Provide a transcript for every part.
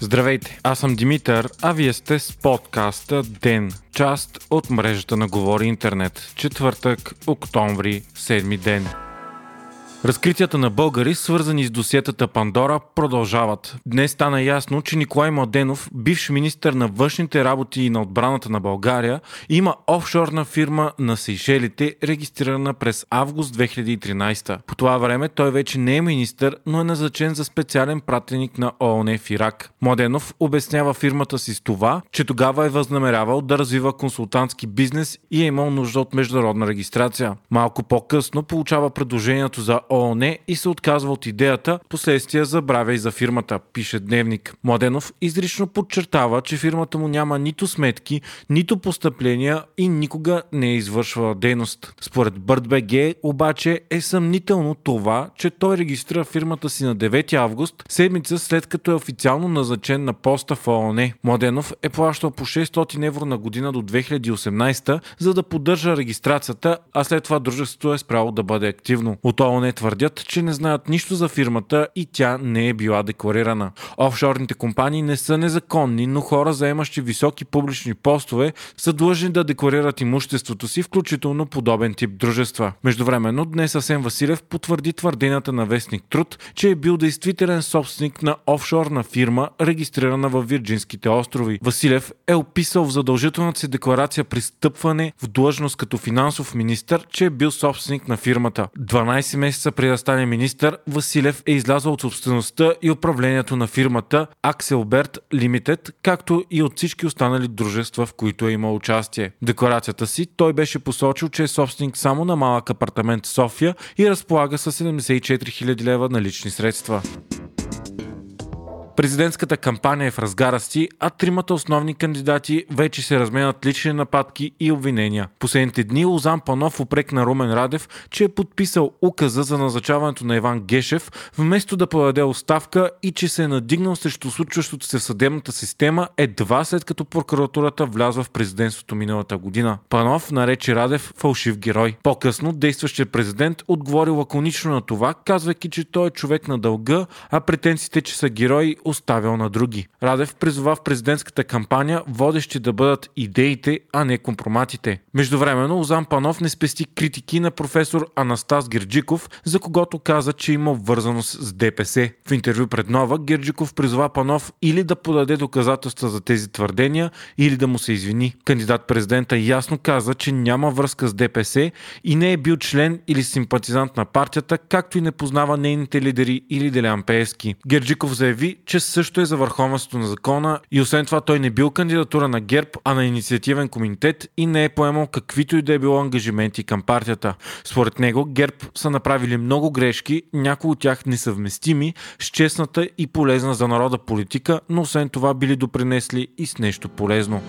Здравейте, аз съм Димитър, а вие сте с подкаста ДЕН, част от мрежата на Говори Интернет. Четвъртък, октомври, седми ден. Разкритията на българи, свързани с досиетата Пандора, продължават. Днес стана ясно, че Николай Младенов, бивш министр на външните работи и на отбраната на България, има офшорна фирма на Сейшелите, регистрирана през август 2013. По това време той вече не е министър, но е назначен за специален пратеник на ООН в Ирак. Младенов обяснява фирмата си с това, че тогава е възнамерявал да развива консултантски бизнес и е имал нужда от международна регистрация. Малко по-късно получава предложението за ООН и се отказва от идеята, последствия забравя и за фирмата, пише Дневник. Младенов изрично подчертава, че фирмата му няма нито сметки, нито постъпления и никога не е извършвала дейност. Според BirdBG обаче е съмнително това, че той регистрира фирмата си на 9 август, седмица след като е официално назначен на поста в ООН. Младенов е плащал по 600 евро на година до 2018, за да поддържа регистрацията, а след това дружеството е спряло да бъде активно. От ООН твърдят, че не знаят нищо за фирмата и тя не е била декларирана. Офшорните компании не са незаконни, но хора, заемащи високи публични постове, са длъжни да декларират имуществото си, включително подобен тип дружества. Междувременно, днес Асен Василев потвърди твърдената на Вестник Труд, че е бил действителен собственик на офшорна фирма, регистрирана в Вирджинските острови. Василев е описал в задължителната си декларация при стъпване в длъжност като финансов министр, че е бил собственик на фирмата. 12 месеца преди да стане министър, Василев е излязъл от собствеността и управлението на фирмата Акселберт Limited, както и от всички останали дружества, в които е имал участие. В декларацията си той беше посочил, че е собственик само на малък апартамент в София и разполага с 74 000 лева на лични средства. Президентската кампания е в разгара си, а тримата основни кандидати вече се разменят лични нападки и обвинения. Последните дни Лозан Панов упрекна Румен Радев, че е подписал указа за назначаването на Иван Гешев, вместо да подаде оставка и че се е надигнал срещу случващото се в съдебната система едва след като прокуратурата влязва в президентството миналата година. Панов нарече Радев фалшив герой. По-късно действащият президент отговори лаконично на това, казвайки, че той е човек на дълга, а претенциите, че са герои, оставял на други. Радев призова в президентската кампания водещи да бъдат идеите, а не компроматите. Междувременно Озан Панов не спести критики на професор Анастас Герджиков, за когото каза, че има вързаност с ДПС. В интервю пред Нова Герджиков призова Панов или да подаде доказателства за тези твърдения, или да му се извини. Кандидат президента ясно каза, че няма връзка с ДПС и не е бил член или симпатизант на партията, както и не познава нейните лидери или Делян Пеевски. Герджиков заяви, че също е за върховенството на закона и освен това той не бил кандидатура на ГЕРБ, а на инициативен комитет и не е поемал каквито и да е било ангажименти към партията. Според него ГЕРБ са направили много грешки, някои от тях несъвместими с честната и полезна за народа политика, но освен това били допринесли и с нещо полезно.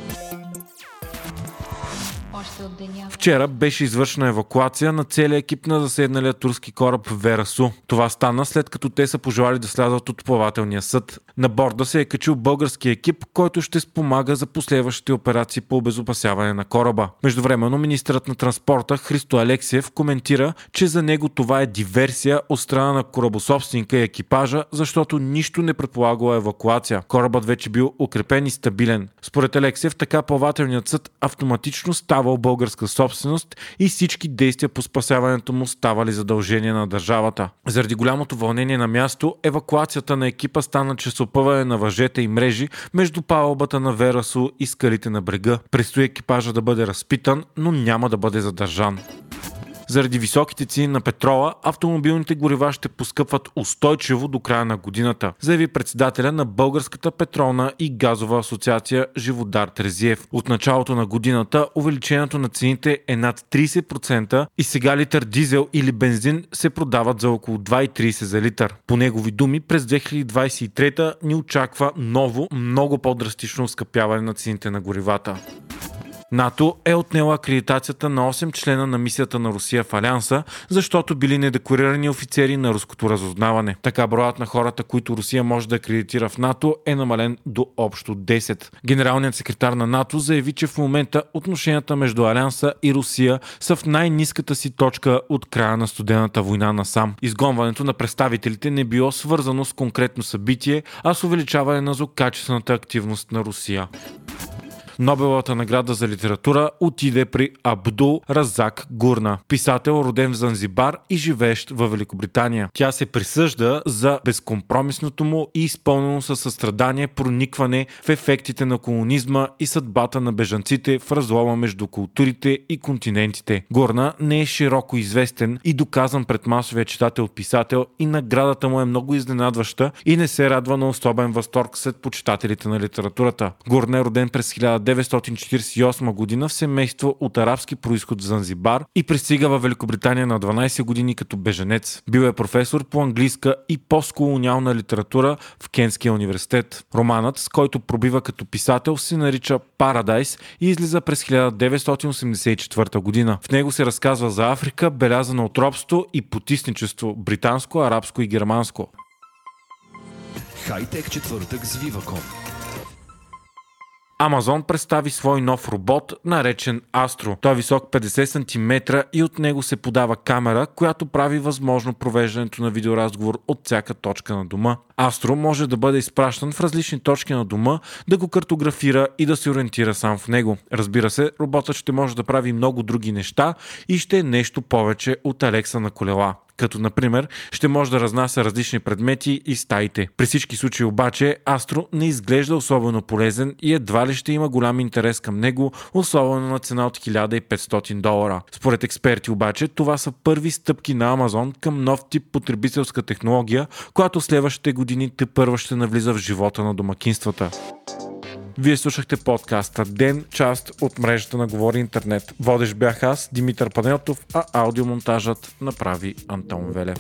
Вчера беше извършена евакуация на целия екип на заседналия турски кораб Верасу. Това стана след като те са пожелали да слязат от плавателния съд. На борда се е качил български екип, който ще спомага за последващите операции по обезопасяване на кораба. Междувременно министърът на транспорта Христо Алексиев коментира, че за него това е диверсия от страна на корабособственика и екипажа, защото нищо не предполагало евакуация. Корабът вече бил укрепен и стабилен. Според Алексиев така плавателният съд автоматично ставал българска собственост и всички действия по спасяването му ставали задължение на държавата. Заради голямото вълнение на място, евакуацията на екипа стана чрез опъване на въжета и мрежи между палубата на Верасо и скалите на брега. Предстои екипажа да бъде разпитан, но няма да бъде задържан. Заради високите цени на петрола, автомобилните горива ще поскъпват устойчиво до края на годината, заяви председателя на Българската петролна и газова асоциация Живодар Трезиев. От началото на годината увеличението на цените е над 30% и сега литър дизел или бензин се продават за около 2,30 за литър. По негови думи, през 2023 ни очаква ново, много по-драстично скъпяване на цените на горивата. НАТО е отнела акредитацията на 8 члена на мисията на Русия в Алианса, защото били недекорирани офицери на руското разузнаване. Така броят на хората, които Русия може да акредитира в НАТО е намален до общо 10. Генералният секретар на НАТО заяви, че в момента отношенията между Алианса и Русия са в най-низката си точка от края на студената война на сам. Изгонването на представителите не било свързано с конкретно събитие, а с увеличаване на злокачествената активност на Русия. Нобеловата награда за литература отиде при Абдул Разак Гурна, писател роден в Занзибар и живеещ в Великобритания. Тя се присъжда за безкомпромисното му и изпълнено със състрадание проникване в ефектите на колонизма и съдбата на бежанците в разлома между културите и континентите. Гурна не е широко известен и доказан пред масовия читател-писател и наградата му е много изненадваща и не се радва на особен възторг след почитателите на литературата. Гурна е роден през 1948 година в семейство от арабски происход в Занзибар и пристига в Великобритания на 12 години като беженец. Бил е професор по английска и постколониална литература в Кенския университет. Романът, с който пробива като писател, се нарича Парадайс и излиза през 1984 година. В него се разказва за Африка, белязана от робство и потисничество британско, арабско и германско. Хайтек четвъртък с Viva.com Амазон представи свой нов робот, наречен Астро. Той е висок 50 см и от него се подава камера, която прави възможно провеждането на видеоразговор от всяка точка на дома. Астро може да бъде изпращан в различни точки на дома, да го картографира и да се ориентира сам в него. Разбира се, роботът ще може да прави много други неща и ще е нещо повече от Алекса на колела като например ще може да разнася различни предмети и стаите. При всички случаи обаче Астро не изглежда особено полезен и едва ли ще има голям интерес към него, особено на цена от 1500 долара. Според експерти обаче това са първи стъпки на Амазон към нов тип потребителска технология, която следващите години те първа ще навлиза в живота на домакинствата. Вие слушахте подкаста Ден, част от мрежата на Говори Интернет. Водещ бях аз, Димитър Панелтов, а аудиомонтажът направи Антон Велев.